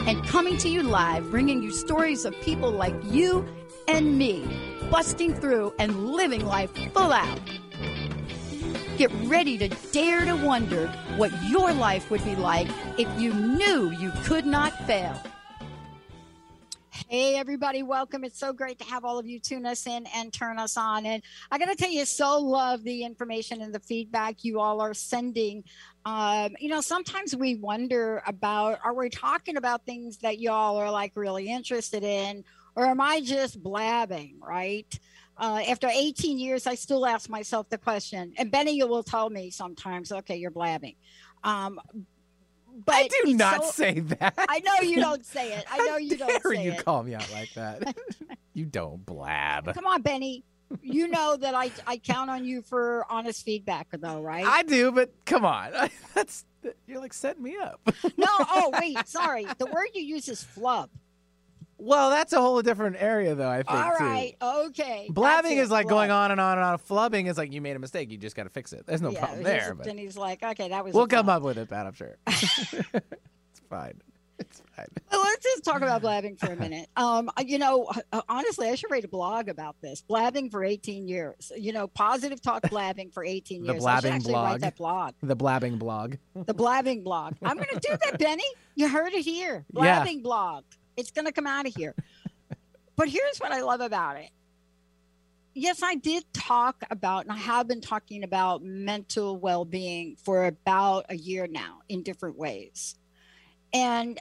and coming to you live, bringing you stories of people like you and me, busting through and living life full out. Get ready to dare to wonder what your life would be like if you knew you could not fail. Hey, everybody, welcome. It's so great to have all of you tune us in and turn us on. And I got to tell you, so love the information and the feedback you all are sending. Um, you know, sometimes we wonder about are we talking about things that y'all are like really interested in, or am I just blabbing, right? Uh, after 18 years, I still ask myself the question, and Benny, you will tell me sometimes, okay, you're blabbing. Um, but I do not so- say that. I know you don't say it. I know you don't say you it. call me out like that. you don't blab. Come on, Benny. You know that I I count on you for honest feedback, though, right? I do, but come on. That's you're like setting me up. no. Oh, wait. Sorry. The word you use is flub. well, that's a whole different area, though. I think. All too. Okay. Blabbing is like going flub. on and on and on. Flubbing is like you made a mistake. You just got to fix it. There's no Yeah, problem there. But Then he's like, okay, that was. we'll come flub. up with it, Pat. I'm sure. it's fine. It's fine. Let's just talk about blabbing for a minute. Um, you know, uh, honestly, I should write a blog about this. Blabbing for 18 years. You know, positive talk blabbing for 18 The years. I should blabbing actually blog. write that blog. The blabbing blog. The blabbing blog. I'm going to do that, Benny. You heard it here. Yeah. Blabbing blog. It's going to come out of here. but here's what I love about it. Yes, I did talk about, and I have been talking about mental well being for about a year now in different ways. And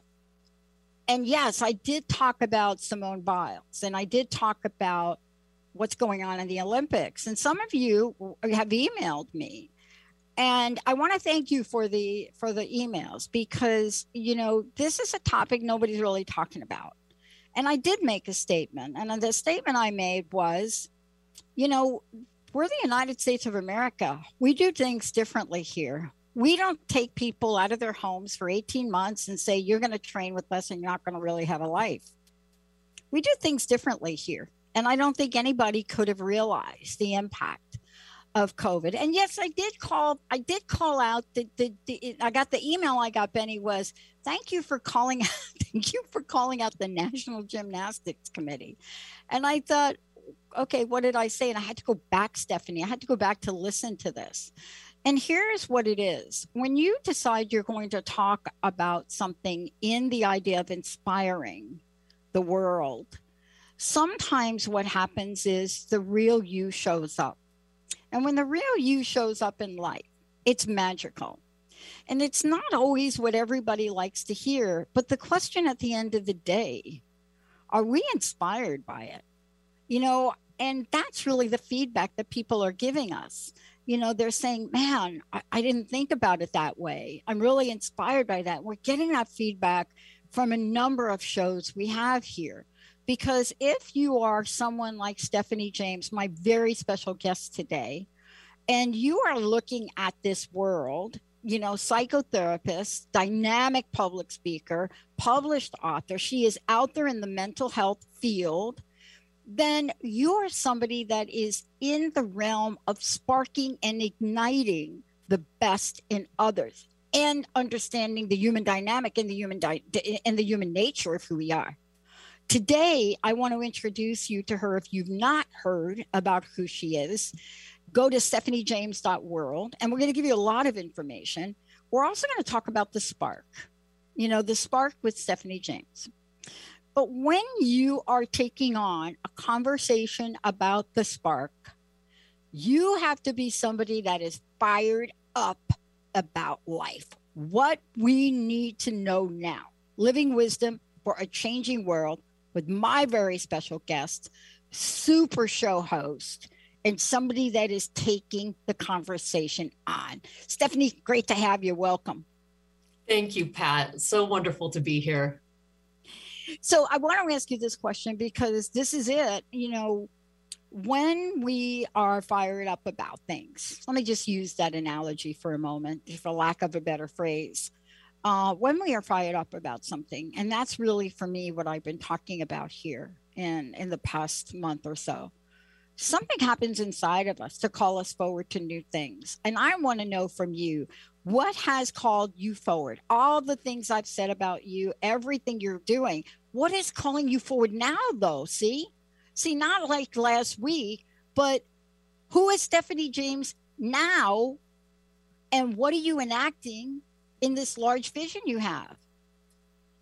and yes, I did talk about Simone Biles and I did talk about what's going on in the Olympics. And some of you have emailed me. And i want to thank you for the for the emails because you know this is a topic nobody's really talking about. And i did make a statement and the statement i made was you know we're the united states of america. We do things differently here we don't take people out of their homes for 18 months and say you're going to train with us and you're not going to really have a life we do things differently here and i don't think anybody could have realized the impact of COVID. And yes, I did call. I did call out. The, the, the I got the email. I got Benny was thank you for calling. out thank you for calling out the National Gymnastics Committee. And I thought, okay, what did I say? And I had to go back, Stephanie. I had to go back to listen to this. And here's what it is: when you decide you're going to talk about something in the idea of inspiring the world, sometimes what happens is the real you shows up. And when the real you shows up in life, it's magical. And it's not always what everybody likes to hear. But the question at the end of the day are we inspired by it? You know, and that's really the feedback that people are giving us. You know, they're saying, man, I, I didn't think about it that way. I'm really inspired by that. We're getting that feedback from a number of shows we have here. Because if you are someone like Stephanie James, my very special guest today, and you are looking at this world, you know, psychotherapist, dynamic public speaker, published author, she is out there in the mental health field, then you are somebody that is in the realm of sparking and igniting the best in others and understanding the human dynamic and the human di- and the human nature of who we are. Today, I want to introduce you to her if you've not heard about who she is. Go to stephaniejames.world and we're going to give you a lot of information. We're also going to talk about the spark, you know, the spark with Stephanie James. But when you are taking on a conversation about the spark, you have to be somebody that is fired up about life. What we need to know now. Living wisdom for a changing world with my very special guest, super show host, and somebody that is taking the conversation on. Stephanie, great to have you. Welcome. Thank you, Pat. So wonderful to be here. So I want to ask you this question because this is it. You know, when we are fired up about things, let me just use that analogy for a moment, for lack of a better phrase. Uh, when we are fired up about something, and that's really for me what I've been talking about here in in the past month or so. Something happens inside of us to call us forward to new things. And I want to know from you what has called you forward? All the things I've said about you, everything you're doing, what is calling you forward now, though? See, see, not like last week, but who is Stephanie James now? And what are you enacting in this large vision you have?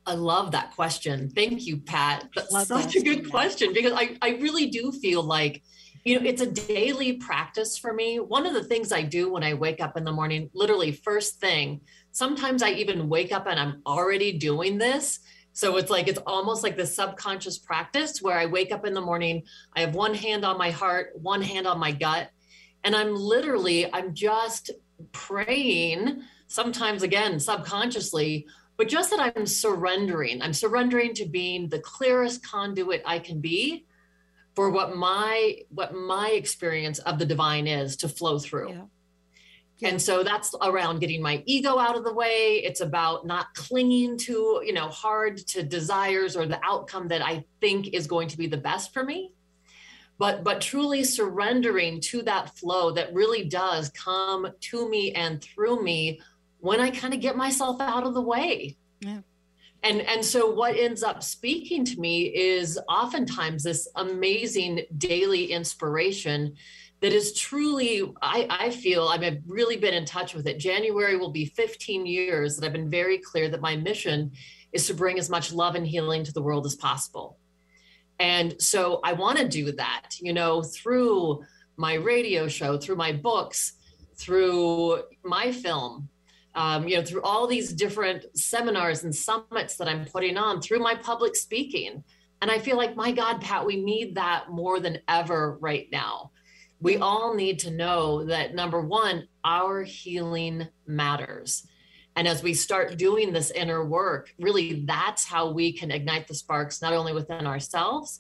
I love that question. Thank you, Pat. That's love such a good question because I, I really do feel like you know, it's a daily practice for me. One of the things I do when I wake up in the morning, literally first thing, sometimes I even wake up and I'm already doing this. So it's like, it's almost like the subconscious practice where I wake up in the morning, I have one hand on my heart, one hand on my gut. And I'm literally, I'm just praying, sometimes again, subconsciously, but just that I'm surrendering. I'm surrendering to being the clearest conduit I can be for what my what my experience of the divine is to flow through. Yeah. Yeah. And so that's around getting my ego out of the way. It's about not clinging to, you know, hard to desires or the outcome that I think is going to be the best for me. But but truly surrendering to that flow that really does come to me and through me when I kind of get myself out of the way. Yeah and and so what ends up speaking to me is oftentimes this amazing daily inspiration that is truly I, I feel i've really been in touch with it january will be 15 years that i've been very clear that my mission is to bring as much love and healing to the world as possible and so i want to do that you know through my radio show through my books through my film um, you know, through all these different seminars and summits that I'm putting on, through my public speaking. And I feel like, my God, Pat, we need that more than ever right now. We all need to know that number one, our healing matters. And as we start doing this inner work, really that's how we can ignite the sparks, not only within ourselves,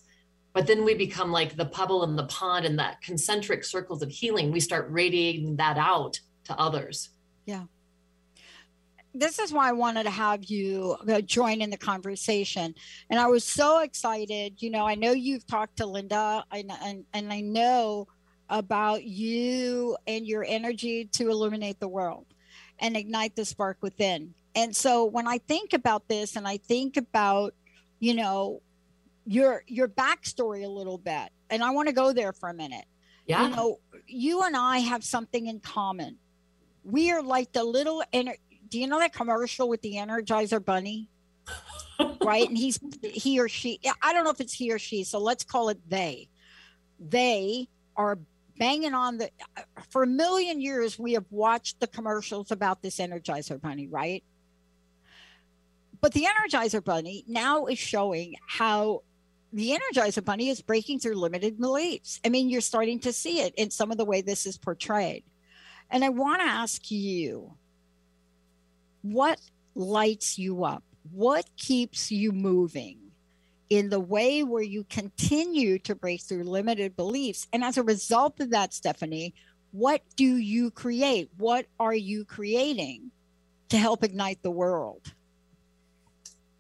but then we become like the pebble in the pond and that concentric circles of healing. We start radiating that out to others. Yeah this is why I wanted to have you uh, join in the conversation. And I was so excited. You know, I know you've talked to Linda, and, and, and I know about you and your energy to illuminate the world and ignite the spark within. And so when I think about this and I think about, you know, your your backstory a little bit, and I want to go there for a minute. Yeah. You know, you and I have something in common. We are like the little inner do you know that commercial with the Energizer Bunny? right, and he's he or she. I don't know if it's he or she, so let's call it they. They are banging on the. Uh, for a million years, we have watched the commercials about this Energizer Bunny, right? But the Energizer Bunny now is showing how the Energizer Bunny is breaking through limited beliefs. I mean, you're starting to see it in some of the way this is portrayed. And I want to ask you what lights you up? What keeps you moving in the way where you continue to break through limited beliefs? And as a result of that, Stephanie, what do you create? What are you creating to help ignite the world?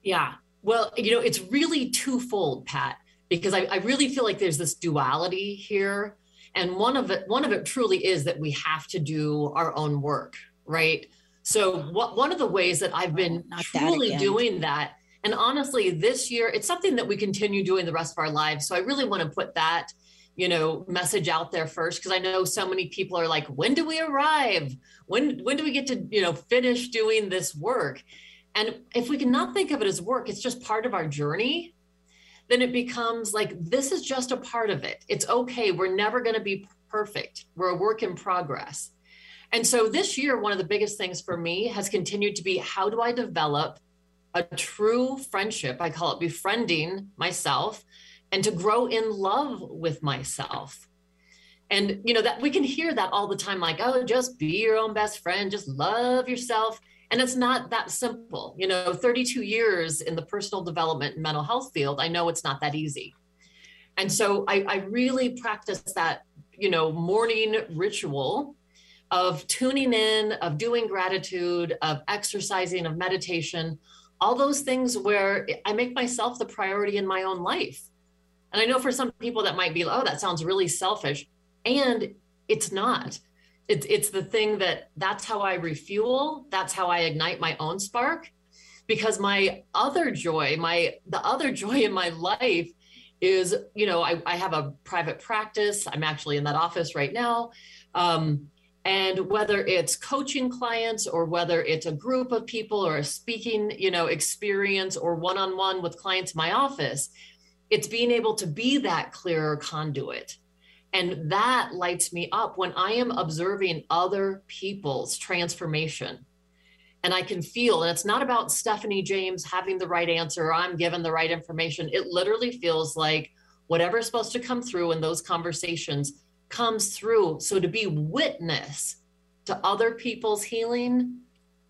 Yeah. Well, you know, it's really twofold, Pat, because I, I really feel like there's this duality here. And one of it, one of it truly is that we have to do our own work, right? So what, one of the ways that I've been oh, truly that doing that, and honestly, this year it's something that we continue doing the rest of our lives. So I really want to put that, you know, message out there first because I know so many people are like, when do we arrive? When when do we get to you know finish doing this work? And if we cannot think of it as work, it's just part of our journey. Then it becomes like this is just a part of it. It's okay. We're never going to be perfect. We're a work in progress. And so this year, one of the biggest things for me has continued to be how do I develop a true friendship? I call it befriending myself and to grow in love with myself. And you know that we can hear that all the time like oh just be your own best friend just love yourself And it's not that simple. You know, 32 years in the personal development and mental health field, I know it's not that easy. And so I, I really practice that, you know, morning ritual of tuning in, of doing gratitude, of exercising, of meditation, all those things where I make myself the priority in my own life. And I know for some people that might be, oh, that sounds really selfish. And it's not. It's it's the thing that that's how I refuel, that's how I ignite my own spark. Because my other joy, my the other joy in my life is, you know, I, I have a private practice. I'm actually in that office right now. Um, and whether it's coaching clients or whether it's a group of people or a speaking you know experience or one-on-one with clients in my office it's being able to be that clearer conduit. And that lights me up when i am observing other people's transformation. And i can feel and it's not about stephanie james having the right answer or i'm given the right information. It literally feels like whatever's supposed to come through in those conversations comes through. So to be witness to other people's healing,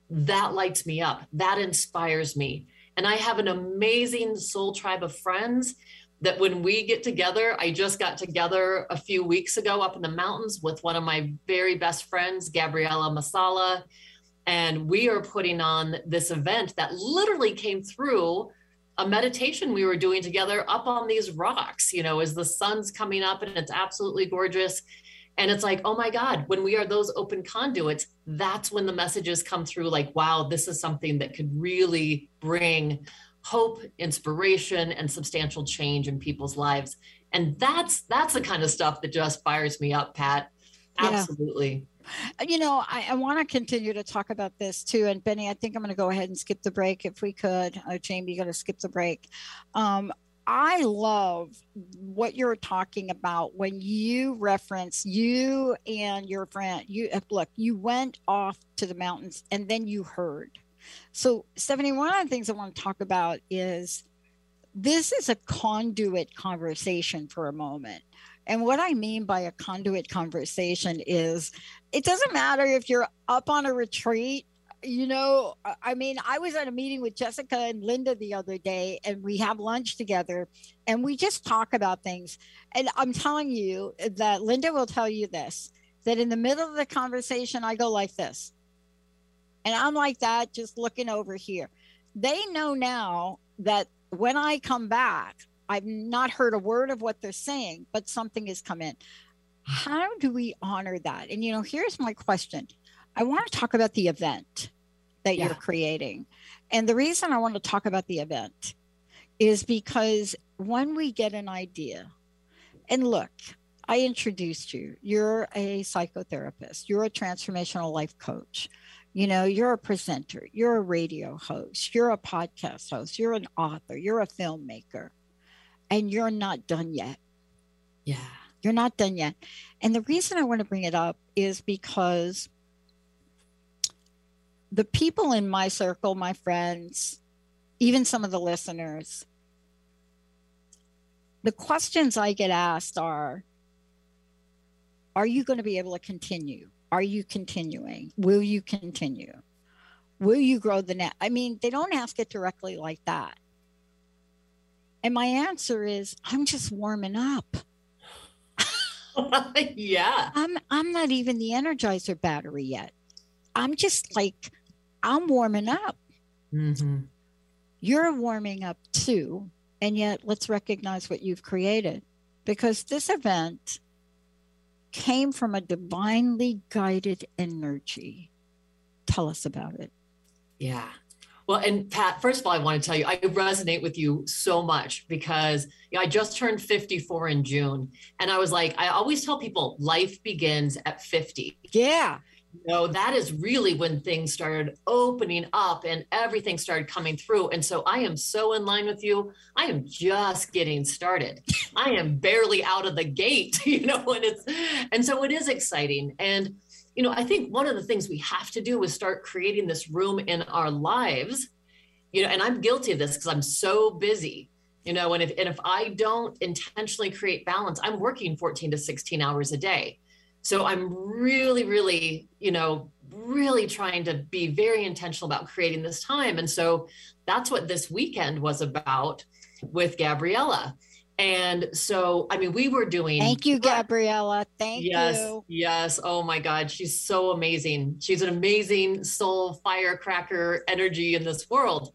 that lights me up. That inspires me. And I have an amazing soul tribe of friends that when we get together, I just got together a few weeks ago up in the mountains with one of my very best friends, Gabriella Masala. And we are putting on this event that literally came through a meditation we were doing together up on these rocks, you know, as the sun's coming up and it's absolutely gorgeous. And it's like, oh my God, when we are those open conduits, that's when the messages come through like, wow, this is something that could really bring hope, inspiration, and substantial change in people's lives. And that's that's the kind of stuff that just fires me up, Pat. Absolutely. Yeah. You know, I, I want to continue to talk about this too. And Benny, I think I'm going to go ahead and skip the break if we could. Uh, Jamie, you got to skip the break. Um, I love what you're talking about when you reference you and your friend. You uh, look, you went off to the mountains and then you heard. So, Stephanie, one of the things I want to talk about is this is a conduit conversation for a moment. And what I mean by a conduit conversation is it doesn't matter if you're up on a retreat. You know, I mean, I was at a meeting with Jessica and Linda the other day, and we have lunch together and we just talk about things. And I'm telling you that Linda will tell you this that in the middle of the conversation, I go like this. And I'm like that, just looking over here. They know now that when I come back, I've not heard a word of what they're saying, but something has come in. How do we honor that? And, you know, here's my question I want to talk about the event that yeah. you're creating. And the reason I want to talk about the event is because when we get an idea, and look, I introduced you, you're a psychotherapist, you're a transformational life coach. You know, you're a presenter, you're a radio host, you're a podcast host, you're an author, you're a filmmaker and you're not done yet. Yeah. You're not done yet. And the reason I want to bring it up is because the people in my circle, my friends, even some of the listeners, the questions I get asked are Are you going to be able to continue? Are you continuing? Will you continue? Will you grow the net? I mean, they don't ask it directly like that. And my answer is, I'm just warming up. yeah. I'm I'm not even the energizer battery yet. I'm just like I'm warming up. Mm-hmm. You're warming up too. And yet let's recognize what you've created. Because this event came from a divinely guided energy. Tell us about it. Yeah. Well, and Pat, first of all, I want to tell you, I resonate with you so much because you know, I just turned 54 in June. And I was like, I always tell people life begins at 50. Yeah. You know, that is really when things started opening up and everything started coming through. And so I am so in line with you. I am just getting started. I am barely out of the gate, you know, and it's, and so it is exciting. And, you know, I think one of the things we have to do is start creating this room in our lives. You know, and I'm guilty of this because I'm so busy. You know, and if and if I don't intentionally create balance, I'm working 14 to 16 hours a day. So I'm really, really, you know, really trying to be very intentional about creating this time. And so that's what this weekend was about with Gabriella. And so, I mean, we were doing. Thank you, Gabriella. Thank yes, you. Yes. Oh my God. She's so amazing. She's an amazing soul firecracker energy in this world.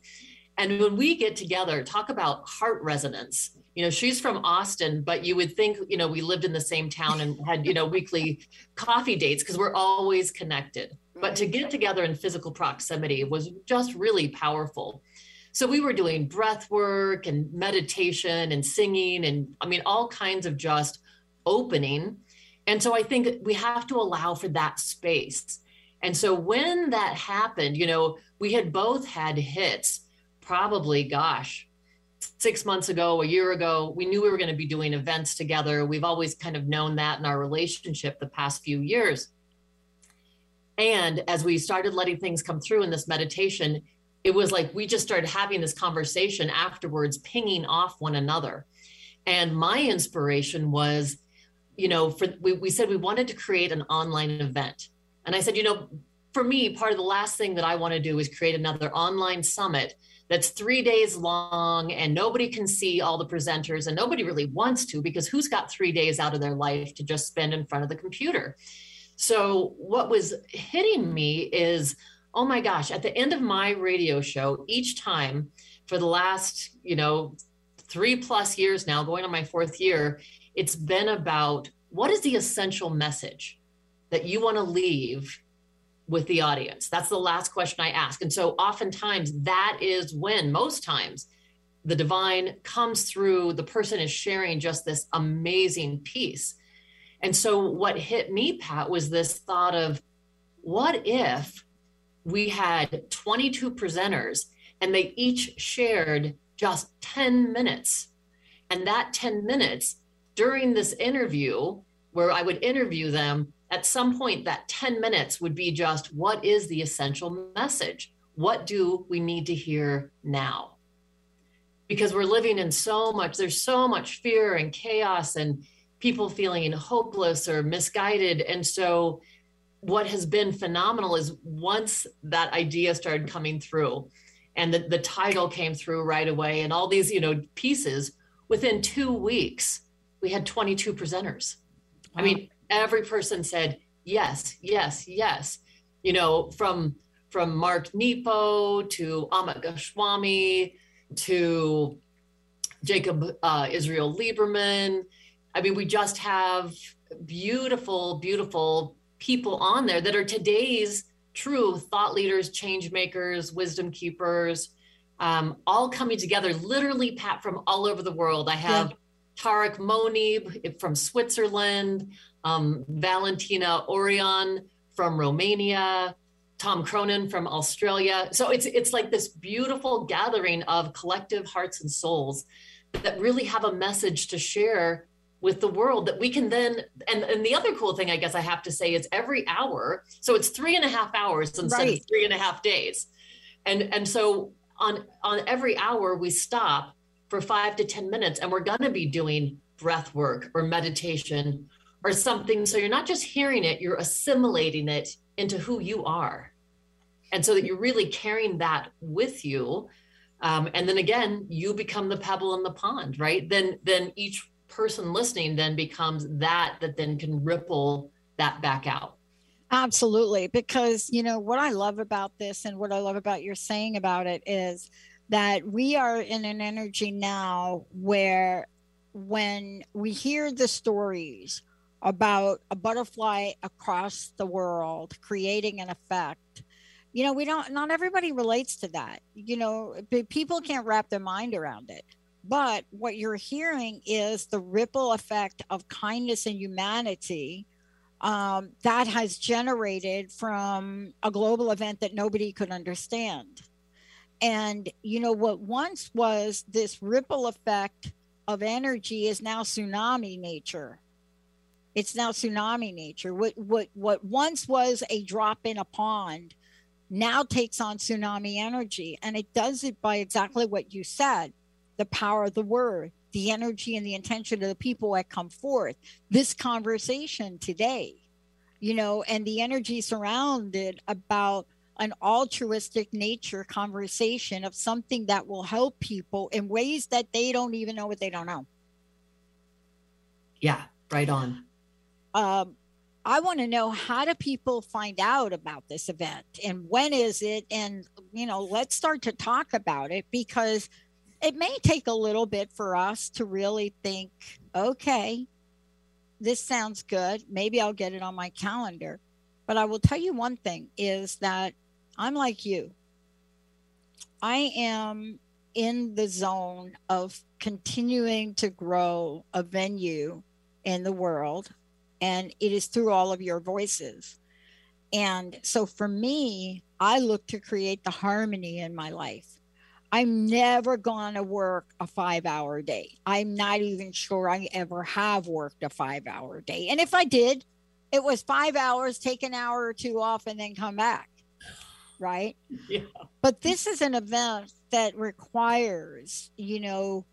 And when we get together, talk about heart resonance. You know, she's from Austin, but you would think, you know, we lived in the same town and had, you know, weekly coffee dates because we're always connected. But to get together in physical proximity was just really powerful. So we were doing breath work and meditation and singing and I mean, all kinds of just opening. And so I think we have to allow for that space. And so when that happened, you know, we had both had hits, probably, gosh, six months ago, a year ago. We knew we were going to be doing events together. We've always kind of known that in our relationship the past few years. And as we started letting things come through in this meditation, it was like we just started having this conversation afterwards, pinging off one another. And my inspiration was, you know, for we, we said we wanted to create an online event. And I said, you know, for me, part of the last thing that I want to do is create another online summit that's three days long and nobody can see all the presenters and nobody really wants to because who's got three days out of their life to just spend in front of the computer? So, what was hitting me is oh my gosh, at the end of my radio show, each time for the last, you know, three plus years now, going on my fourth year, it's been about what is the essential message that you want to leave with the audience? That's the last question I ask. And so oftentimes that is when, most times, the divine comes through, the person is sharing just this amazing piece. And so what hit me, Pat, was this thought of what if we had 22 presenters and they each shared just 10 minutes. And that 10 minutes during this interview, where I would interview them, at some point, that 10 minutes would be just what is the essential message? What do we need to hear now? Because we're living in so much, there's so much fear and chaos and people feeling hopeless or misguided. And so what has been phenomenal is once that idea started coming through and the, the title came through right away and all these you know pieces within two weeks we had 22 presenters. Wow. i mean every person said yes yes yes. You know from from mark nepo to amit goswami to jacob uh, israel liberman. I mean we just have beautiful beautiful people on there that are today's true thought leaders, change makers, wisdom keepers, um, all coming together, literally, Pat, from all over the world. I have yeah. Tarek Monib from Switzerland, um, Valentina Orion from Romania, Tom Cronin from Australia. So it's it's like this beautiful gathering of collective hearts and souls that really have a message to share with the world that we can then and, and the other cool thing i guess i have to say is every hour so it's three and a half hours instead right. of three and a half days. And and so on on every hour we stop for five to ten minutes and we're going to be doing breath work or meditation or something. So you're not just hearing it you're assimilating it into who you are. And so that you're really carrying that with you. Um, and then again you become the pebble in the pond right? Then then each person listening then becomes that that then can ripple that back out. Absolutely. Because, you know, what I love about this and what I love about your saying about it is that we are in an energy now where when we hear the stories about a butterfly across the world creating an effect, you know, we don't, not everybody relates to that. You know, people can't wrap their mind around it. But what you're hearing is the ripple effect of kindness and humanity um, that has generated from a global event that nobody could understand. And, you know, what once was this ripple effect of energy is now tsunami nature. It's now tsunami nature. What, what, what once was a drop in a pond now takes on tsunami energy. And it does it by exactly what you said the power of the word, the energy and the intention of the people that come forth. This conversation today, you know, and the energy surrounded about an altruistic nature conversation of something that will help people in ways that they don't even know what they don't know. Yeah, right on. Um, I want to know how do people find out about this event and when is it? And, you know, let's start to talk about it because it may take a little bit for us to really think, okay, this sounds good. Maybe I'll get it on my calendar. But I will tell you one thing is that I'm like you. I am in the zone of continuing to grow a venue in the world, and it is through all of your voices. And so for me, I look to create the harmony in my life. I'm never going to work a five hour day. I'm not even sure I ever have worked a five hour day. And if I did, it was five hours, take an hour or two off, and then come back. Right. Yeah. But this is an event that requires, you know,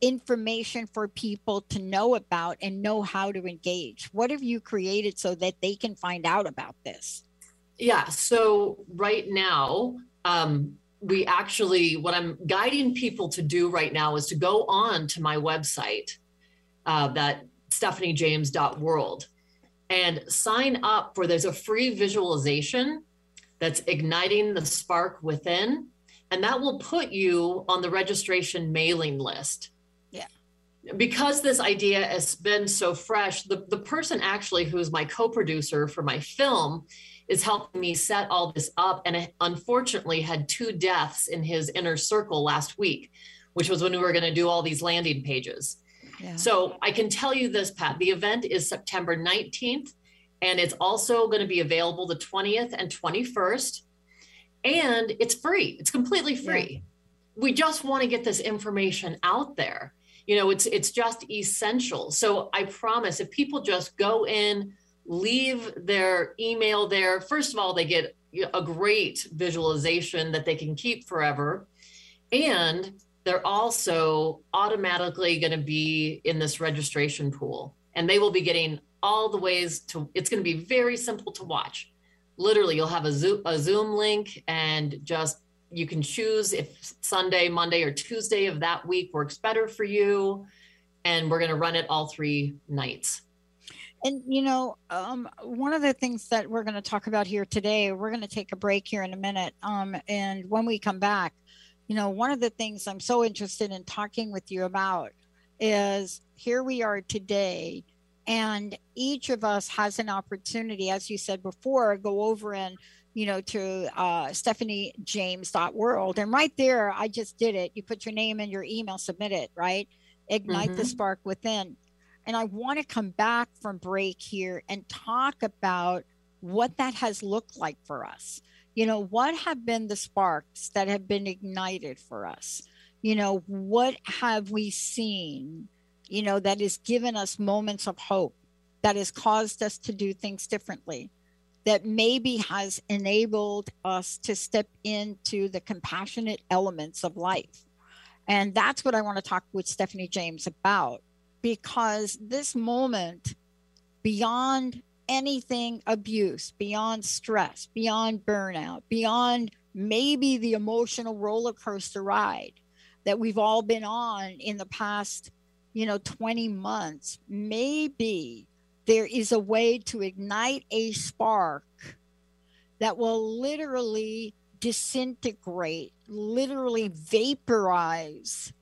information for people to know about and know how to engage. What have you created so that they can find out about this? Yeah. So, right now, um, we actually, what I'm guiding people to do right now is to go on to my website, uh, that stephaniejames.world, and sign up for there's a free visualization that's igniting the spark within. And that will put you on the registration mailing list. Yeah. Because this idea has been so fresh, the, the person actually who's my co producer for my film is helping me set all this up. And unfortunately, had two deaths in his inner circle last week, which was when we were going to do all these landing pages. Yeah. So I can tell you this, Pat. The event is September 19th, and it's also going to be available the 20th and 21st. And it's free. It's completely free. Yeah. We just want to get this information out there. You know, it's it's just essential. So I promise if people just go in, leave their email there. First of all, they get a great visualization that they can keep forever. And they're also automatically going to be in this registration pool. And they will be getting all the ways to, it's going to be very simple to watch. Literally, you'll have a Zoom, a Zoom link and just you can choose if Sunday, Monday, or Tuesday of that week works better for you. And we're going to run it all three nights. And you know, um, one of the things that we're going to talk about here today, we're going to take a break here in a minute. Um, and when we come back, you know, one of the things I'm so interested in talking with you about is here we are today, and each of us has an opportunity, as you said before, go over and you know, to uh, stephaniejames.world. And right there, I just did it. You put your name and your email, submit it, right? Ignite mm-hmm. the spark within. And I want to come back from break here and talk about what that has looked like for us. You know, what have been the sparks that have been ignited for us? You know, what have we seen, you know, that has given us moments of hope, that has caused us to do things differently, that maybe has enabled us to step into the compassionate elements of life. And that's what I want to talk with Stephanie James about because this moment, beyond anything abuse, beyond stress, beyond burnout, beyond maybe the emotional roller coaster ride that we've all been on in the past, you know, 20 months, maybe there is a way to ignite a spark that will literally disintegrate, literally vaporize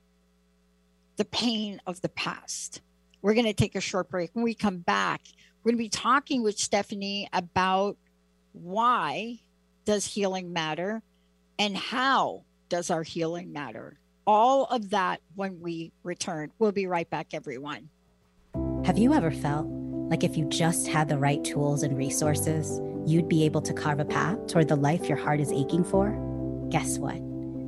the pain of the past. We're going to take a short break. When we come back, we're going to be talking with Stephanie about why does healing matter and how does our healing matter. All of that when we return. We'll be right back, everyone. Have you ever felt like if you just had the right tools and resources, you'd be able to carve a path toward the life your heart is aching for? Guess what?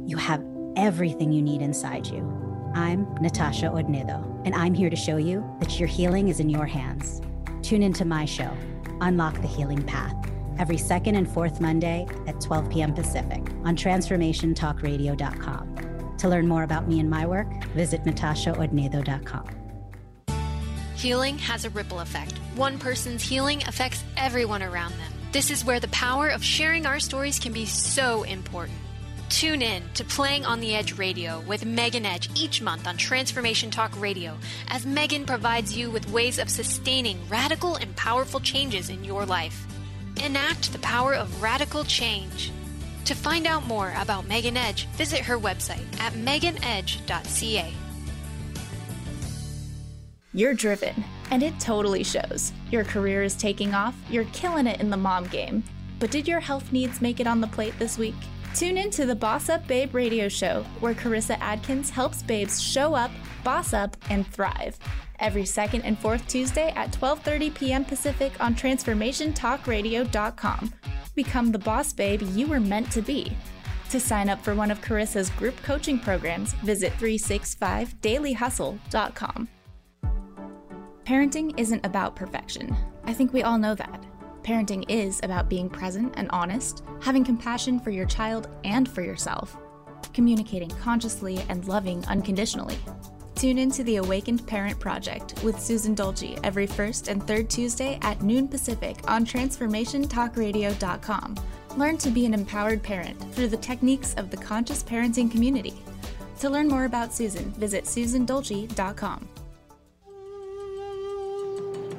You have everything you need inside you I'm Natasha Odnedo, and I'm here to show you that your healing is in your hands. Tune into my show, Unlock the Healing Path, every second and fourth Monday at 12 p.m. Pacific on transformationtalkradio.com. To learn more about me and my work, visit natashaodnedo.com. Healing has a ripple effect. One person's healing affects everyone around them. This is where the power of sharing our stories can be so important. Tune in to Playing on the Edge Radio with Megan Edge each month on Transformation Talk Radio as Megan provides you with ways of sustaining radical and powerful changes in your life. Enact the power of radical change. To find out more about Megan Edge, visit her website at meganedge.ca. You're driven, and it totally shows. Your career is taking off, you're killing it in the mom game. But did your health needs make it on the plate this week? Tune in to the Boss Up Babe radio show, where Carissa Adkins helps babes show up, boss up, and thrive. Every second and fourth Tuesday at 12:30 p.m. Pacific on transformationtalkradio.com. Become the boss babe you were meant to be. To sign up for one of Carissa's group coaching programs, visit 365dailyhustle.com. Parenting isn't about perfection. I think we all know that. Parenting is about being present and honest, having compassion for your child and for yourself, communicating consciously and loving unconditionally. Tune in to the Awakened Parent Project with Susan Dolce every first and third Tuesday at noon Pacific on TransformationTalkRadio.com. Learn to be an empowered parent through the techniques of the conscious parenting community. To learn more about Susan, visit susandolce.com.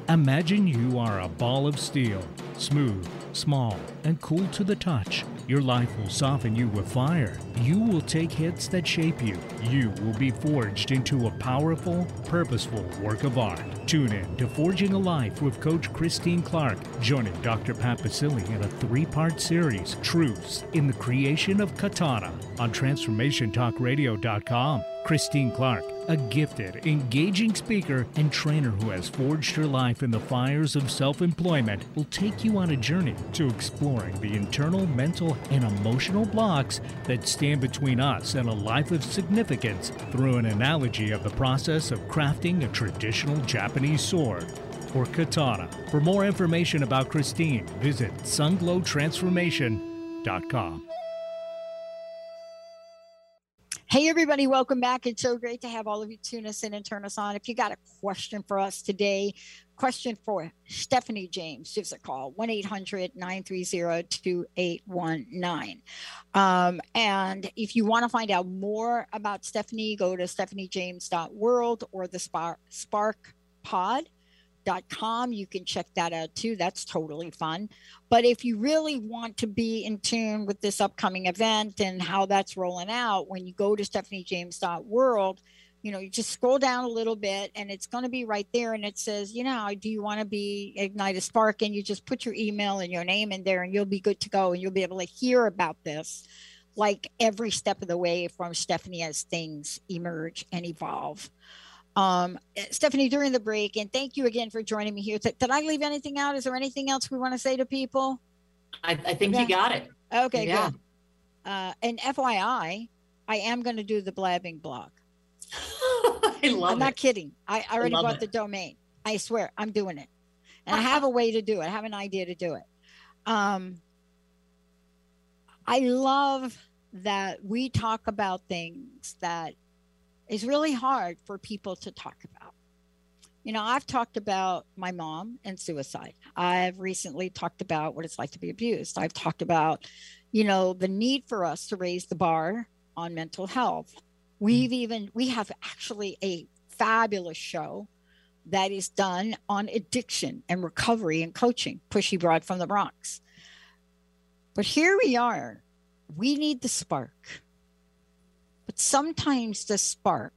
Imagine you are a ball of steel, smooth, small, and cool to the touch. Your life will soften you with fire. You will take hits that shape you. You will be forged into a powerful, purposeful work of art. Tune in to Forging a Life with Coach Christine Clark, joining Dr. Pat Baccili in a three part series, Truths in the Creation of Katana, on TransformationTalkRadio.com. Christine Clark, a gifted, engaging speaker and trainer who has forged her life in the fires of self employment, will take you on a journey to exploring the internal, mental, and emotional blocks that stand between us and a life of significance through an analogy of the process of crafting a traditional Japanese sword or katana. For more information about Christine, visit sunglowtransformation.com. Hey, everybody, welcome back. It's so great to have all of you tune us in and turn us on. If you got a question for us today, question for Stephanie James, give us a call 1 800 930 2819. Um, and if you want to find out more about Stephanie, go to stephaniejames.world or the Spark, Spark Pod com. You can check that out too. That's totally fun. But if you really want to be in tune with this upcoming event and how that's rolling out, when you go to stephaniejames.world, you know, you just scroll down a little bit and it's going to be right there. And it says, you know, do you want to be Ignite a Spark? And you just put your email and your name in there and you'll be good to go. And you'll be able to hear about this like every step of the way from Stephanie as things emerge and evolve um, Stephanie, during the break, and thank you again for joining me here. Did I leave anything out? Is there anything else we want to say to people? I, I think okay. you got it. Okay, yeah. good. Uh, and FYI, I am going to do the blabbing blog. I love I'm not kidding. I, I already bought it. the domain. I swear, I'm doing it, and I have a way to do it. I have an idea to do it. Um, I love that we talk about things that is really hard for people to talk about. You know, I've talked about my mom and suicide. I've recently talked about what it's like to be abused. I've talked about, you know, the need for us to raise the bar on mental health. We've mm. even, we have actually a fabulous show that is done on addiction and recovery and coaching, Pushy Broad from the Bronx. But here we are. We need the spark but sometimes the spark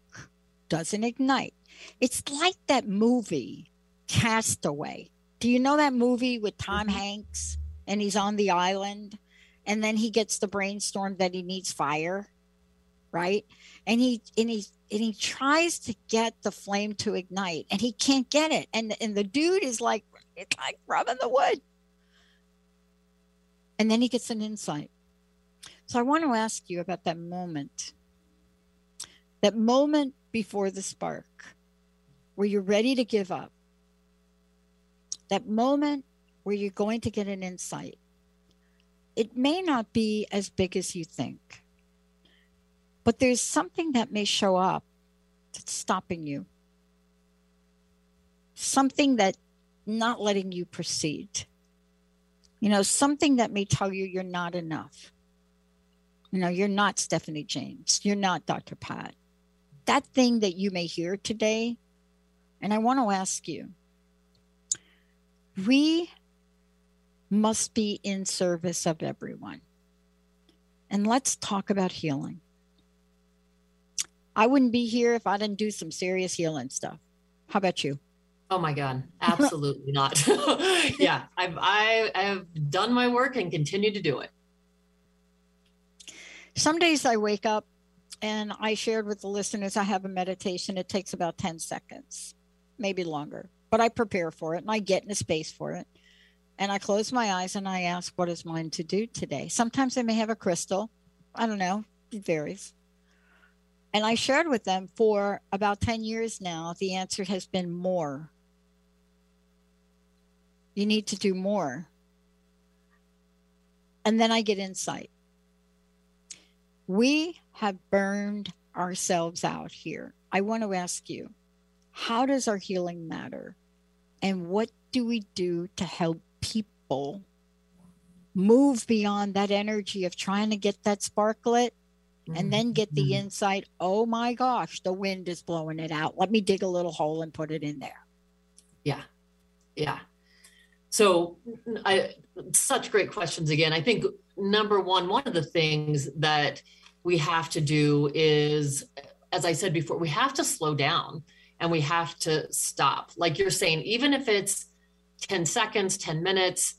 doesn't ignite. It's like that movie, Castaway. Do you know that movie with Tom mm-hmm. Hanks and he's on the island and then he gets the brainstorm that he needs fire, right? And he and he and he tries to get the flame to ignite and he can't get it. And and the dude is like it's like rubbing the wood. And then he gets an insight. So I want to ask you about that moment that moment before the spark where you're ready to give up, that moment where you're going to get an insight. It may not be as big as you think, but there's something that may show up that's stopping you. something that not letting you proceed. You know, something that may tell you you're not enough. You know, you're not Stephanie James. You're not Dr. Pat. That thing that you may hear today, and I want to ask you we must be in service of everyone. And let's talk about healing. I wouldn't be here if I didn't do some serious healing stuff. How about you? Oh my God, absolutely not. yeah, I've I, have done my work and continue to do it. Some days I wake up and I shared with the listeners I have a meditation. It takes about 10 seconds, maybe longer, but I prepare for it and I get in a space for it. And I close my eyes and I ask, what is mine to do today? Sometimes I may have a crystal. I don't know, it varies. And I shared with them for about 10 years now, the answer has been more. You need to do more. And then I get insight. We have burned ourselves out here. I want to ask you, how does our healing matter? And what do we do to help people move beyond that energy of trying to get that spark lit and then get the mm-hmm. insight oh my gosh the wind is blowing it out let me dig a little hole and put it in there yeah yeah so i such great questions again i think number one one of the things that we have to do is as i said before we have to slow down and we have to stop like you're saying even if it's 10 seconds, 10 minutes.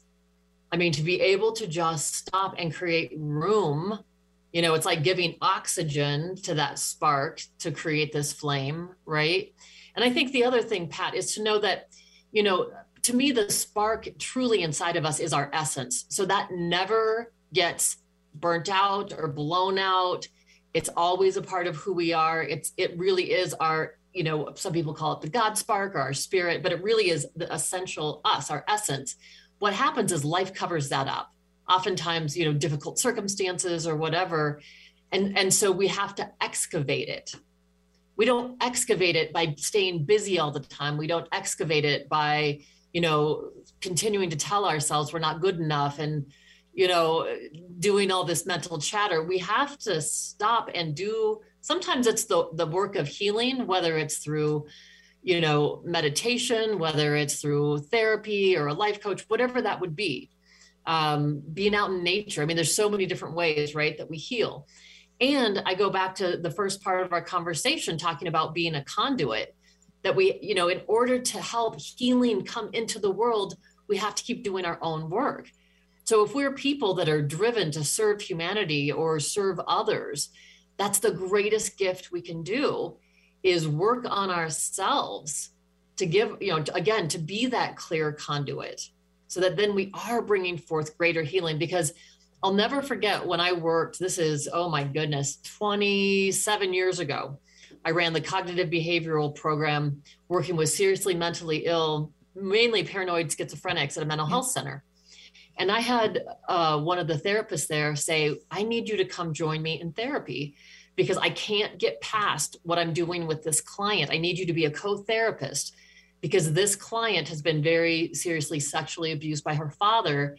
I mean, to be able to just stop and create room, you know, it's like giving oxygen to that spark to create this flame, right? And I think the other thing, Pat, is to know that, you know, to me, the spark truly inside of us is our essence. So that never gets burnt out or blown out. It's always a part of who we are. It's it really is our you know, some people call it the God spark or our spirit, but it really is the essential us, our essence. What happens is life covers that up. Oftentimes, you know, difficult circumstances or whatever. And, and so we have to excavate it. We don't excavate it by staying busy all the time. We don't excavate it by, you know, continuing to tell ourselves we're not good enough and, you know, doing all this mental chatter. We have to stop and do sometimes it's the the work of healing whether it's through you know meditation whether it's through therapy or a life coach whatever that would be. Um, being out in nature. I mean there's so many different ways right that we heal. And i go back to the first part of our conversation talking about being a conduit that we you know in order to help healing come into the world we have to keep doing our own work so if we're people that are driven to serve humanity or serve others that's the greatest gift we can do is work on ourselves to give you know again to be that clear conduit so that then we are bringing forth greater healing. Because i'll never forget when i worked this is oh my goodness 27 years ago i ran the cognitive behavioral program working with seriously mentally ill mainly paranoid schizophrenics at a mental health center and I had uh, one of the therapists there say, I need you to come join me in therapy because I can't get past what I'm doing with this client. I need you to be a co therapist because this client has been very seriously sexually abused by her father.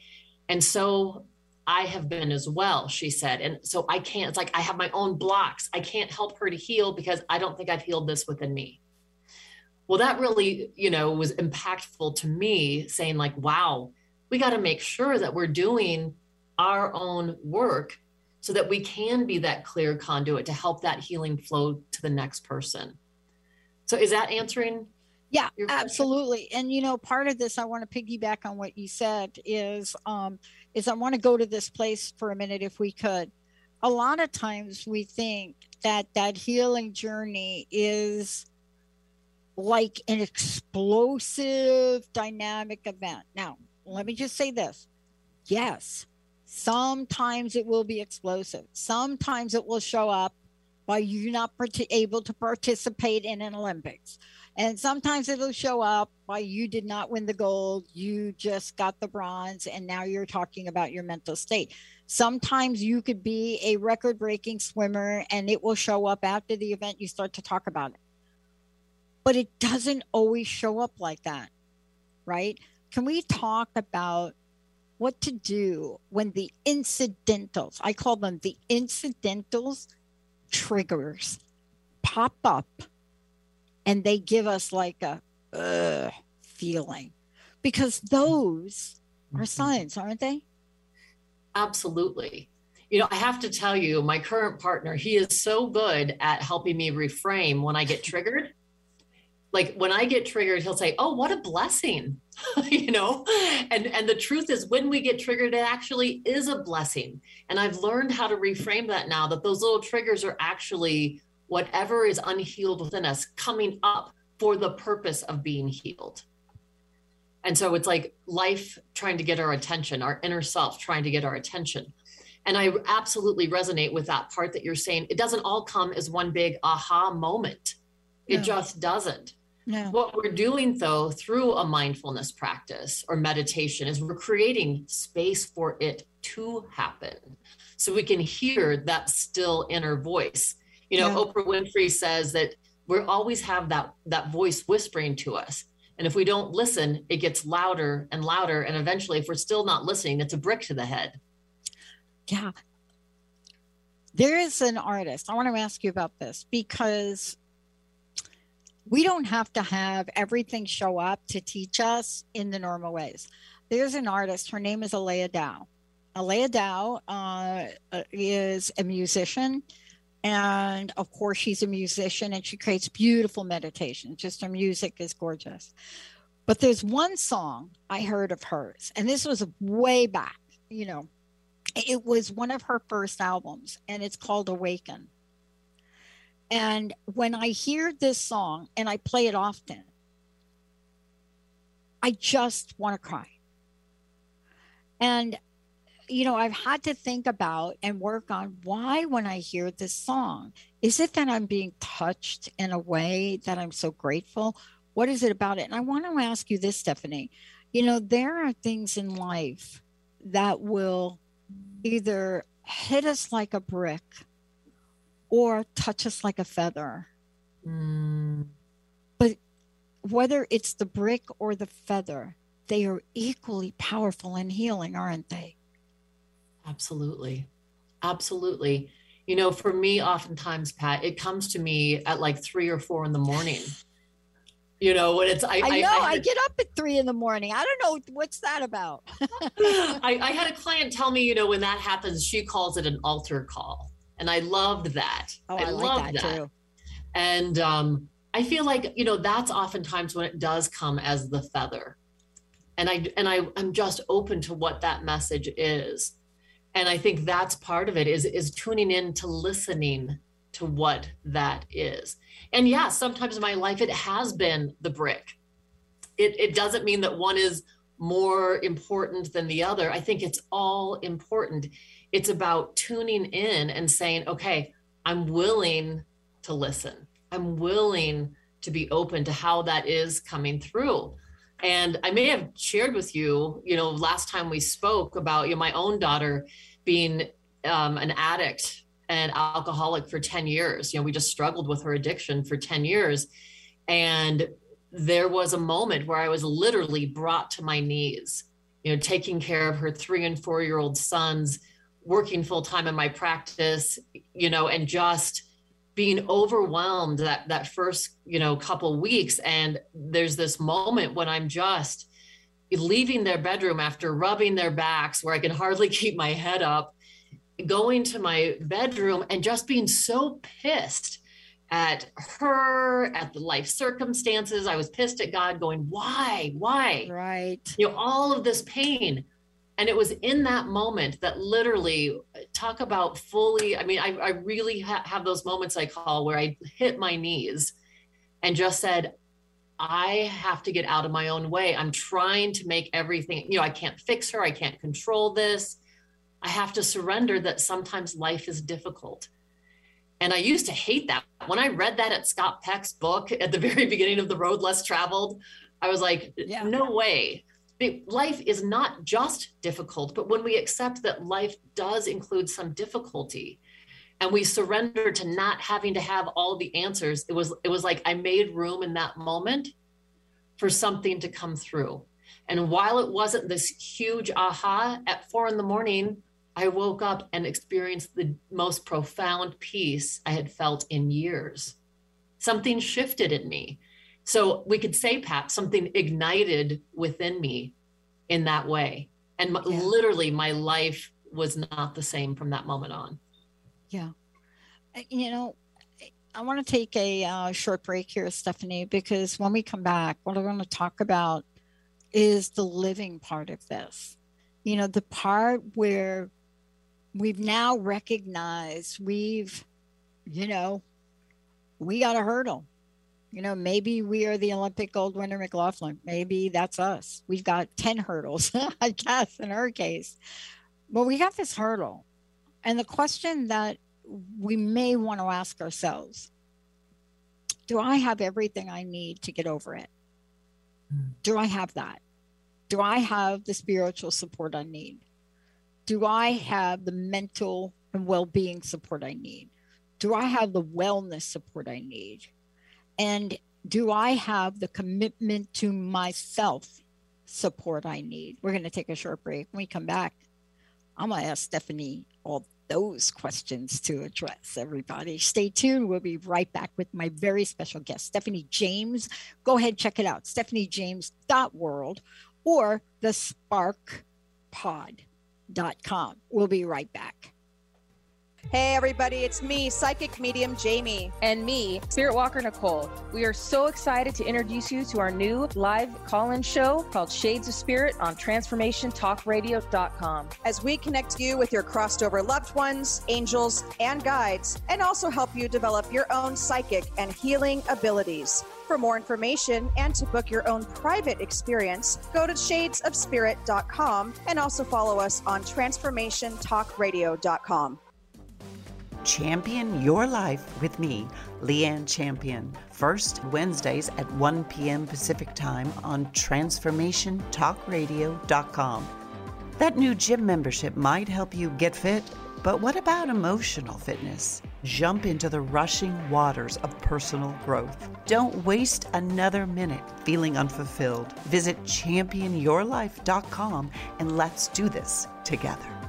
And so I have been as well, she said. And so I can't, it's like I have my own blocks. I can't help her to heal because I don't think I've healed this within me. Well, that really, you know, was impactful to me saying, like, wow, we got to make sure that we're doing our own work so that we can be that clear conduit to help that healing flow to the next person. So is that answering? Yeah, absolutely. And you know, part of this I want to piggyback on what you said is um is I want to go to this place for a minute if we could. A lot of times we think that that healing journey is like an explosive dynamic event. Now, let me just say this yes, sometimes it will be explosive, sometimes it will show up by you not able to participate in an Olympics. And sometimes it'll show up by you did not win the gold, you just got the bronze, and now you're talking about your mental state. Sometimes you could be a record breaking swimmer and it will show up after the event, you start to talk about it. but it doesn't always show up like that, right? Can we talk about what to do when the incidentals, I call them the incidentals triggers, pop up and they give us like a uh, feeling? Because those are signs, aren't they? Absolutely. You know, I have to tell you, my current partner, he is so good at helping me reframe when I get triggered. Like when I get triggered, he'll say, "Oh, what a blessing." you know? And and the truth is when we get triggered, it actually is a blessing. And I've learned how to reframe that now that those little triggers are actually whatever is unhealed within us coming up for the purpose of being healed. And so it's like life trying to get our attention, our inner self trying to get our attention. And I absolutely resonate with that part that you're saying. It doesn't all come as one big aha moment. It no. just doesn't. No. What we're doing, though, through a mindfulness practice or meditation, is we're creating space for it to happen so we can hear that still inner voice. You know, yeah. Oprah Winfrey says that we always have that, that voice whispering to us. And if we don't listen, it gets louder and louder. And eventually, if we're still not listening, it's a brick to the head. Yeah. There is an artist. I want to ask you about this because we don't have to have everything show up to teach us in the normal ways. There's an artist, her name is Alea Dow. Alea Dow uh, uh, is a musician. And of course, she's a musician and she creates beautiful meditation. Just her music is gorgeous. But there's one song I heard of hers, and this was way back, you know, it was one of her first albums, and it's called Awaken. And when I hear this song and I play it often, I just want to cry. And, you know, I've had to think about and work on why, when I hear this song, is it that I'm being touched in a way that I'm so grateful? What is it about it? And I want to ask you this, Stephanie. You know, there are things in life that will either hit us like a brick or touch us like a feather. Mm. But whether it's the brick or the feather, they are equally powerful and healing, aren't they? Absolutely. Absolutely. You know, for me, oftentimes, Pat, it comes to me at like three or four in the morning you know when it's i, I know I, I, I, get up at three in the morning i don't know what's that about I, I had a client tell me you know when that happens she calls it an altar call and i loved that oh i, I love that, that, too and um i feel like you know that's oftentimes when it does come as the feather and i and i i'm just open to what that message is and i think that's part of it is is tuning in to listening to what that is and yeah, sometimes in my life it has been the brick. It, it doesn't mean that one is more important than the other. I think it's all important. It's about tuning in and saying, okay, I'm willing to listen. I'm willing to be open to how that is coming through. And I may have shared with you, you know, last time we spoke about you know, my own daughter being um, an addict and alcoholic for 10 years. You know, we just struggled with her addiction for 10 years. And there was a moment where I was literally brought to my knees, you know, taking care of her three and four year old sons, working full time in my practice, you know, and just being overwhelmed that that first, you know, couple weeks. And there's this moment when I'm just leaving their bedroom after rubbing their backs where I can hardly keep my head up going to my bedroom and just being so pissed at her, at the life circumstances. I was pissed at God, going, why, why? Right. You know, all of this pain. And it was in that moment that literally talk about fully. I mean, I, I really ha- have those moments I call where I hit my knees and just said, I have to get out of my own way. I'm trying to make everything, you know, I can't fix her. I can't control this. I have to surrender that sometimes life is difficult. And I used to hate that. When I read that at Scott Peck's book at the very beginning of The Road Less Traveled, I was like, yeah. no way. Life is not just difficult, but when we accept that life does include some difficulty, and we surrender to not having to have all the answers it was it was like i made room in that moment for something to come through. And while it wasn't this huge aha at four in the morning i woke up and experienced the most profound peace i had felt in years. Something shifted in me so we could say pat something ignited within me in that way and yeah. literally my life was not the same from that moment on yeah. Uh, you know, I want to take a uh, short break here, Stephanie, because when we come back, what we're going to talk about is the living part of this. You know, the part where we've now recognized we've, you know, we got a hurdle. You know, maybe we are the Olympic gold winner McLaughlin. Maybe that's us. We've got 10 hurdles, I guess, in her case. But we got this hurdle. And the question that we may want to ask ourselves do I have everything I need to get over it? Hmm. Do I have that? Do I have the spiritual support I need? Do I have the mental and well being support I need? Do I have the wellness support I need? And do I have the commitment to myself support I need? We're going to take a short break. When we come back, I'm going to ask Stephanie all those questions to address, everybody. Stay tuned. We'll be right back with my very special guest, Stephanie James. Go ahead, check it out, stephaniejames.world or the sparkpod.com. We'll be right back. Hey, everybody, it's me, psychic medium Jamie. And me, Spirit Walker Nicole. We are so excited to introduce you to our new live call in show called Shades of Spirit on TransformationTalkRadio.com. As we connect you with your crossed over loved ones, angels, and guides, and also help you develop your own psychic and healing abilities. For more information and to book your own private experience, go to shadesofspirit.com and also follow us on transformationtalkradio.com. Champion Your Life with me, Leanne Champion. First Wednesdays at 1 p.m. Pacific Time on TransformationTalkRadio.com. That new gym membership might help you get fit, but what about emotional fitness? Jump into the rushing waters of personal growth. Don't waste another minute feeling unfulfilled. Visit championyourlife.com and let's do this together.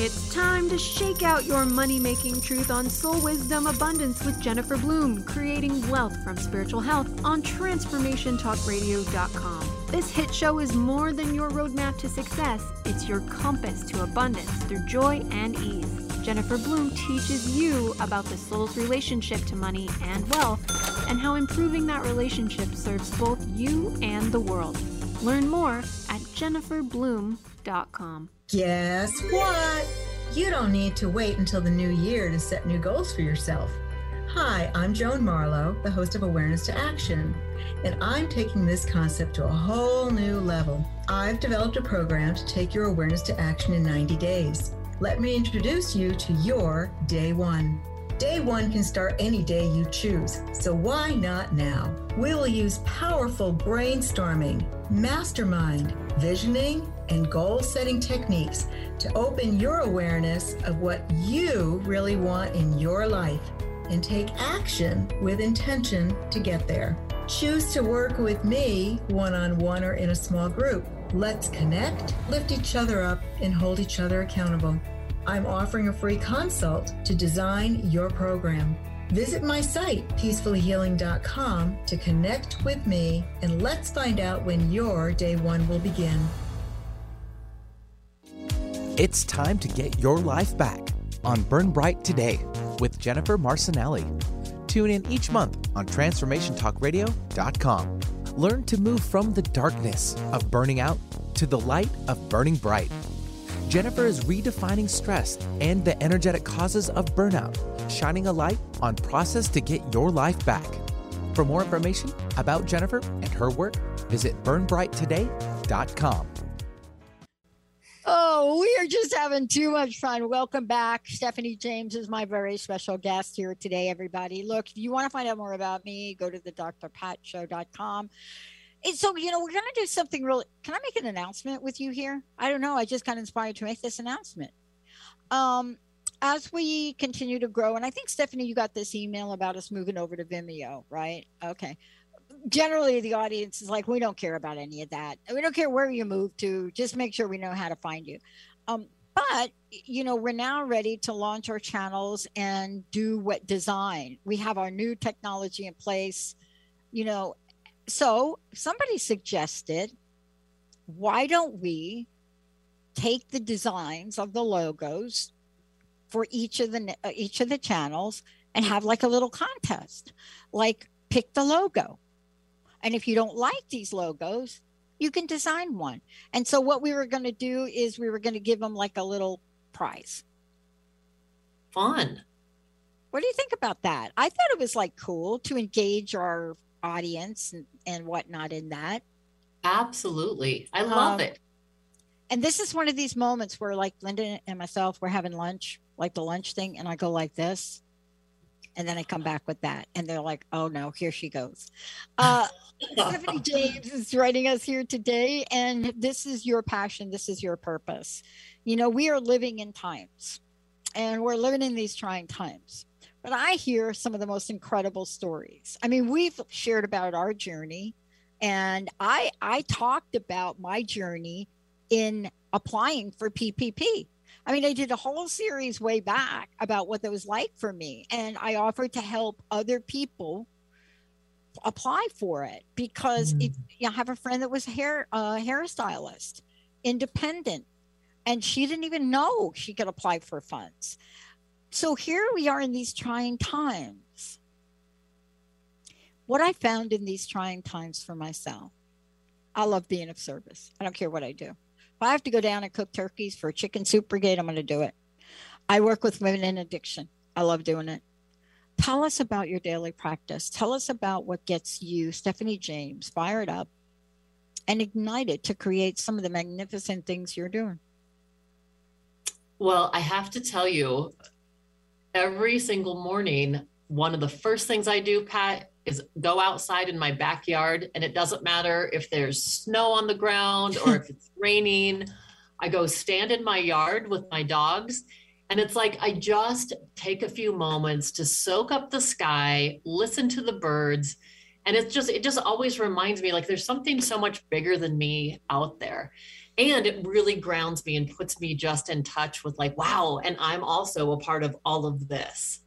It's time to shake out your money making truth on Soul Wisdom Abundance with Jennifer Bloom, creating wealth from spiritual health on TransformationTalkRadio.com. This hit show is more than your roadmap to success, it's your compass to abundance through joy and ease. Jennifer Bloom teaches you about the soul's relationship to money and wealth and how improving that relationship serves both you and the world. Learn more jenniferbloom.com. Guess what? You don't need to wait until the new year to set new goals for yourself. Hi, I'm Joan Marlowe, the host of Awareness to Action, and I'm taking this concept to a whole new level. I've developed a program to take your awareness to action in 90 days. Let me introduce you to your day one. Day one can start any day you choose, so why not now? We will use powerful brainstorming, mastermind, visioning, and goal setting techniques to open your awareness of what you really want in your life and take action with intention to get there. Choose to work with me one on one or in a small group. Let's connect, lift each other up, and hold each other accountable. I'm offering a free consult to design your program. Visit my site, peacefulhealing.com, to connect with me and let's find out when your day one will begin. It's time to get your life back on Burn Bright Today with Jennifer Marcinelli. Tune in each month on TransformationTalkRadio.com. Learn to move from the darkness of burning out to the light of burning bright. Jennifer is redefining stress and the energetic causes of burnout, shining a light on process to get your life back. For more information about Jennifer and her work, visit burnbrighttoday.com. Oh, we are just having too much fun. Welcome back. Stephanie James is my very special guest here today, everybody. Look, if you want to find out more about me, go to the drpatshow.com. And so, you know, we're going to do something really. Can I make an announcement with you here? I don't know. I just got inspired to make this announcement. um, as we continue to grow, and I think Stephanie, you got this email about us moving over to Vimeo, right? Okay. Generally, the audience is like, we don't care about any of that. We don't care where you move to. Just make sure we know how to find you. Um, but you know, we're now ready to launch our channels and do what design. We have our new technology in place. You know, so somebody suggested, why don't we take the designs of the logos for each of the uh, each of the channels and have like a little contest like pick the logo. And if you don't like these logos you can design one. And so what we were going to do is we were going to give them like a little prize. Fun. What do you think about that? I thought it was like cool to engage our audience and, and whatnot in that absolutely i love um, it and this is one of these moments where like linda and myself we're having lunch like the lunch thing, and I go like this, and then I come back with that, and they're like, "Oh no, here she goes." Uh, Stephanie James is writing us here today, and this is your passion. This is your purpose. You know, we are living in times, and we're living in these trying times. But I hear some of the most incredible stories. I mean, we've shared about our journey, and I I talked about my journey in applying for PPP I mean, I did a whole series way back about what that was like for me, and I offered to help other people apply for it because mm-hmm. it, you know, I have a friend that was a hair uh, hairstylist, independent, and she didn't even know she could apply for funds. So here we are in these trying times. What I found in these trying times for myself, I love being of service. I don't care what I do. If I have to go down and cook turkeys for a Chicken Soup Brigade, I'm going to do it. I work with women in addiction. I love doing it. Tell us about your daily practice. Tell us about what gets you, Stephanie James, fired up and ignited to create some of the magnificent things you're doing. Well, I have to tell you, every single morning, one of the first things I do, Pat, is go outside in my backyard and it doesn't matter if there's snow on the ground or if it's raining. I go stand in my yard with my dogs and it's like I just take a few moments to soak up the sky, listen to the birds, and it's just it just always reminds me like there's something so much bigger than me out there. And it really grounds me and puts me just in touch with like wow, and I'm also a part of all of this.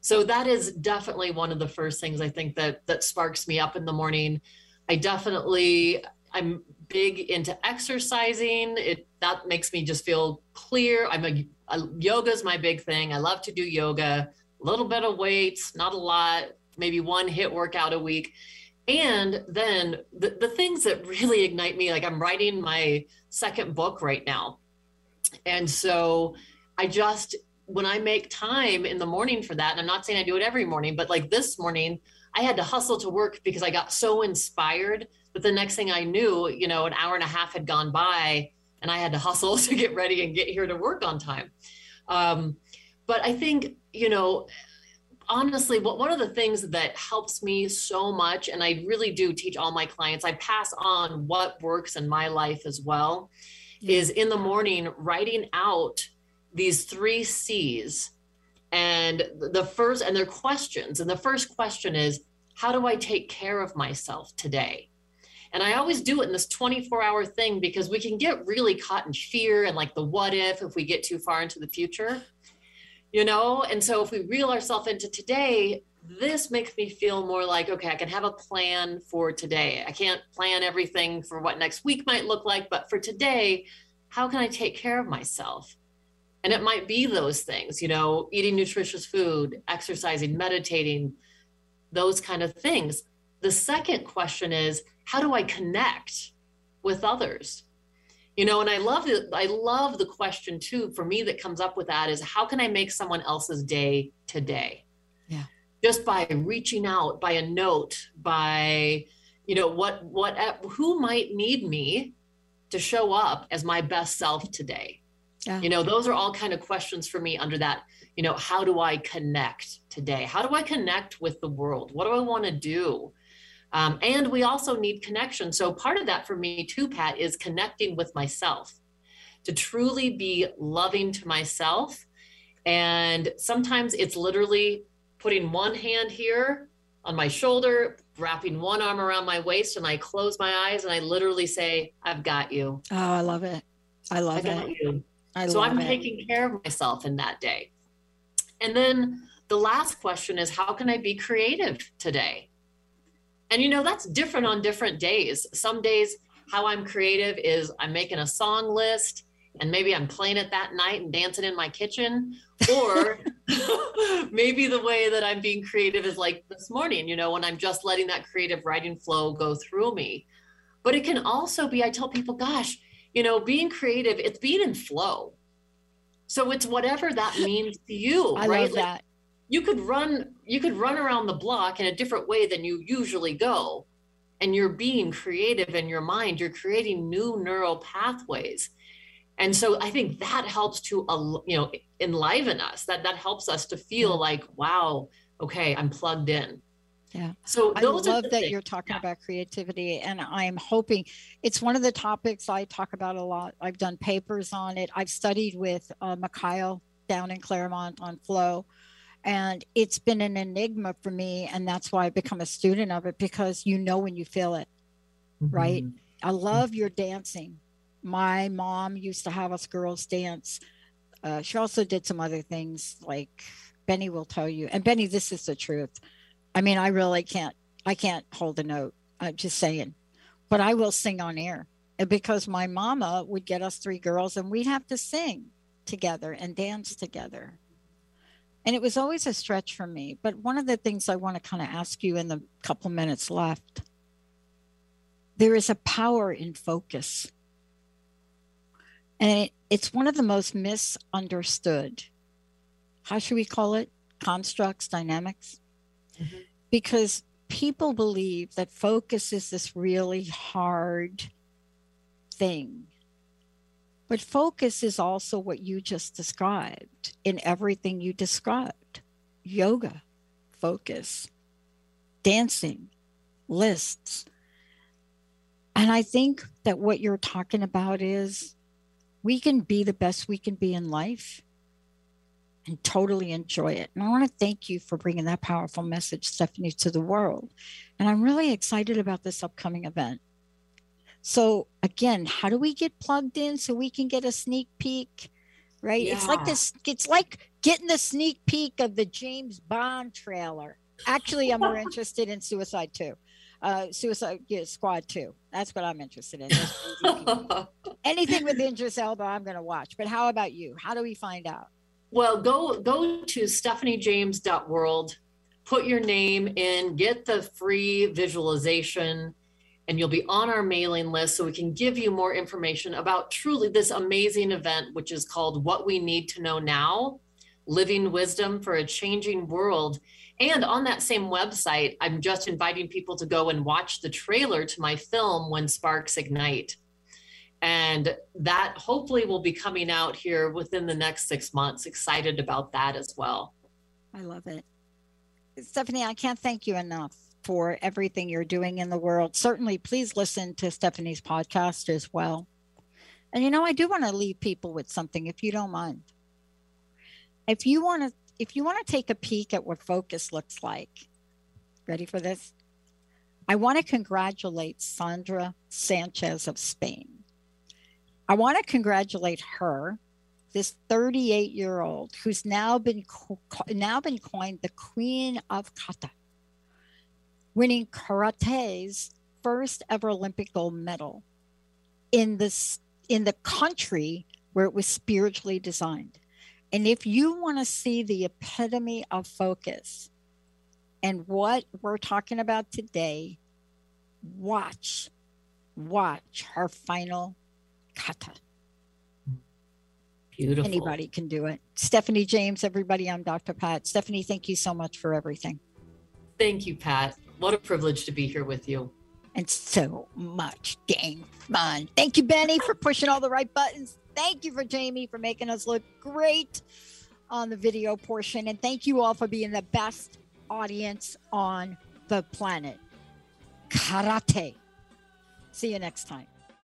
So that is definitely one of the first things i think that that sparks me up in the morning. I definitely i'm big into exercising. It that makes me just feel clear. I'm a, a yoga is my big thing. I love to do yoga. A little bit of weights not a lot maybe one HIIT workout a week and then the, the things that really ignite me like i'm writing my second book right now and so i just when I make time in the morning for that, and I'm not saying I do it every morning, but like this morning, I had to hustle to work because I got so inspired that the next thing I knew, you know, an hour and a half had gone by and I had to hustle to get ready and get here to work on time. Um, but I think, you know, honestly, what one of the things that helps me so much, and I really do teach all my clients, I pass on what works in my life as well, is in the morning writing out these three C's. And the first, and they're questions. And the first question is, how do I take care of myself today? And I always do it in this 24 hour thing because we can get really caught in fear and like the what if if we get too far into the future, you know? And so if we reel ourselves into today, this makes me feel more like, okay, I can have a plan for today. I can't plan everything for what next week might look like, but for today, how can I take care of myself? And it might be those things, you know, eating nutritious food, exercising, meditating, those kind of things. The second question is, how do I connect with others? You know, and I love the I love the question too for me that comes up with that is how can I make someone else's day today? Yeah. Just by reaching out, by a note, by, you know, what what who might need me to show up as my best self today yeah. You know, those are all kind of questions for me under that, you know, how do I connect today? How do I connect with the world? What do I want to do? Um, and we also need connection. So part of that for me too, Pat, is connecting with myself. to truly be loving to myself. And sometimes it's literally putting one hand here on my shoulder, wrapping one arm around my waist, and I close my eyes and I literally say, I've got you. Oh, I love it. I love I it. You. I so I'm it. taking care of myself in that day. And then the last question is how can I be creative today? And you know, that's different on different days. Some days, how I'm creative is I'm making a song list and maybe I'm playing it that night and dancing in my kitchen. Or maybe the way that I'm being creative is like this morning, you know, when I'm just letting that creative writing flow go through me. But it can also be, I tell people, gosh, you know, being creative, it's being in flow. So it's whatever that means to you, I right? love Like, that. You could run you could run around the block in a different way than you usually go. And you're being creative in your mind. You're creating new neural pathways. And so i think that helps to you know enliven us. That that helps us to feel like wow okay i'm plugged in. Yeah. so I love that things- you're talking about creativity, and I'm hoping it's one of the topics I talk about a lot. I've done papers on it. I've studied with uh, Mihaly down in Claremont on flow, and it's been an enigma for me. And that's why I've become a student of it because you know when you feel it, right? I love your dancing. My mom used to have us girls dance. Uh, she also did some other things like Benny will tell you. And Benny, this is the truth. I mean, I really can't. I can't hold a note. I'm just saying, but I will sing on air And because my mama would get us three girls and we'd have to sing together and dance together. And it was always a stretch for me. But one of the things I want to kind of ask you in the couple minutes left there is a power in focus. And it, it's one of the most misunderstood, how should we call it? Constructs, dynamics. Mm-hmm. Because people believe that focus is this really hard thing. But focus is also what you just described in everything you described yoga, focus, dancing, lists. And I think that what you're talking about is we can be the best we can be in life and totally enjoy it. And I want to thank you for bringing that powerful message, Stephanie, to the world. And I'm really excited about this upcoming event. So, again, how do we get plugged in so we can get a sneak peek? Right? It's like this, it's like getting the sneak peek of the James Bond trailer. Actually, I'm more interested in Suicide 2. Uh, Suicide yeah, Squad 2. That's what I'm interested in. Anything with Idris Elba, I'm going to watch. But how about you? How do we find out? Well, go go to stephaniejames.world, put your name in, get the free visualization, and you'll be on our mailing list so we can give you more information about truly this amazing event, which is called What We Need to Know Now Living Wisdom for a Changing World. And on that same website, I'm just inviting people to go and watch the trailer to my film, When Sparks Ignite. And that hopefully will be coming out here within the next six months. Excited about that as well. I love it. Stephanie, I can't thank you enough for everything you're doing in the world. Certainly, please listen to Stephanie's podcast as well. And you know, I do want to leave people with something, if you don't mind. If you want to, if you want to take a peek at what focus looks like, ready for this? I want to congratulate Sandra Sanchez of Spain. I want to congratulate her this 38 year old who's now been now been coined the queen of kata winning karate's first ever olympic gold medal in this in the country where it was spiritually designed and if you want to see the epitome of focus and what we're talking about today watch watch her final kata Beautiful. Anybody can do it. Stephanie James, everybody, I'm Dr. Pat. Stephanie, thank you so much for everything Thank you, Pat. What a privilege to be here with you. and so much dang fun. Thank you, Benny, for pushing all the right buttons. Thank you for Jamie for making us look great on the video portion. And thank you all for being the best audience on the planet. Karate. See you next time.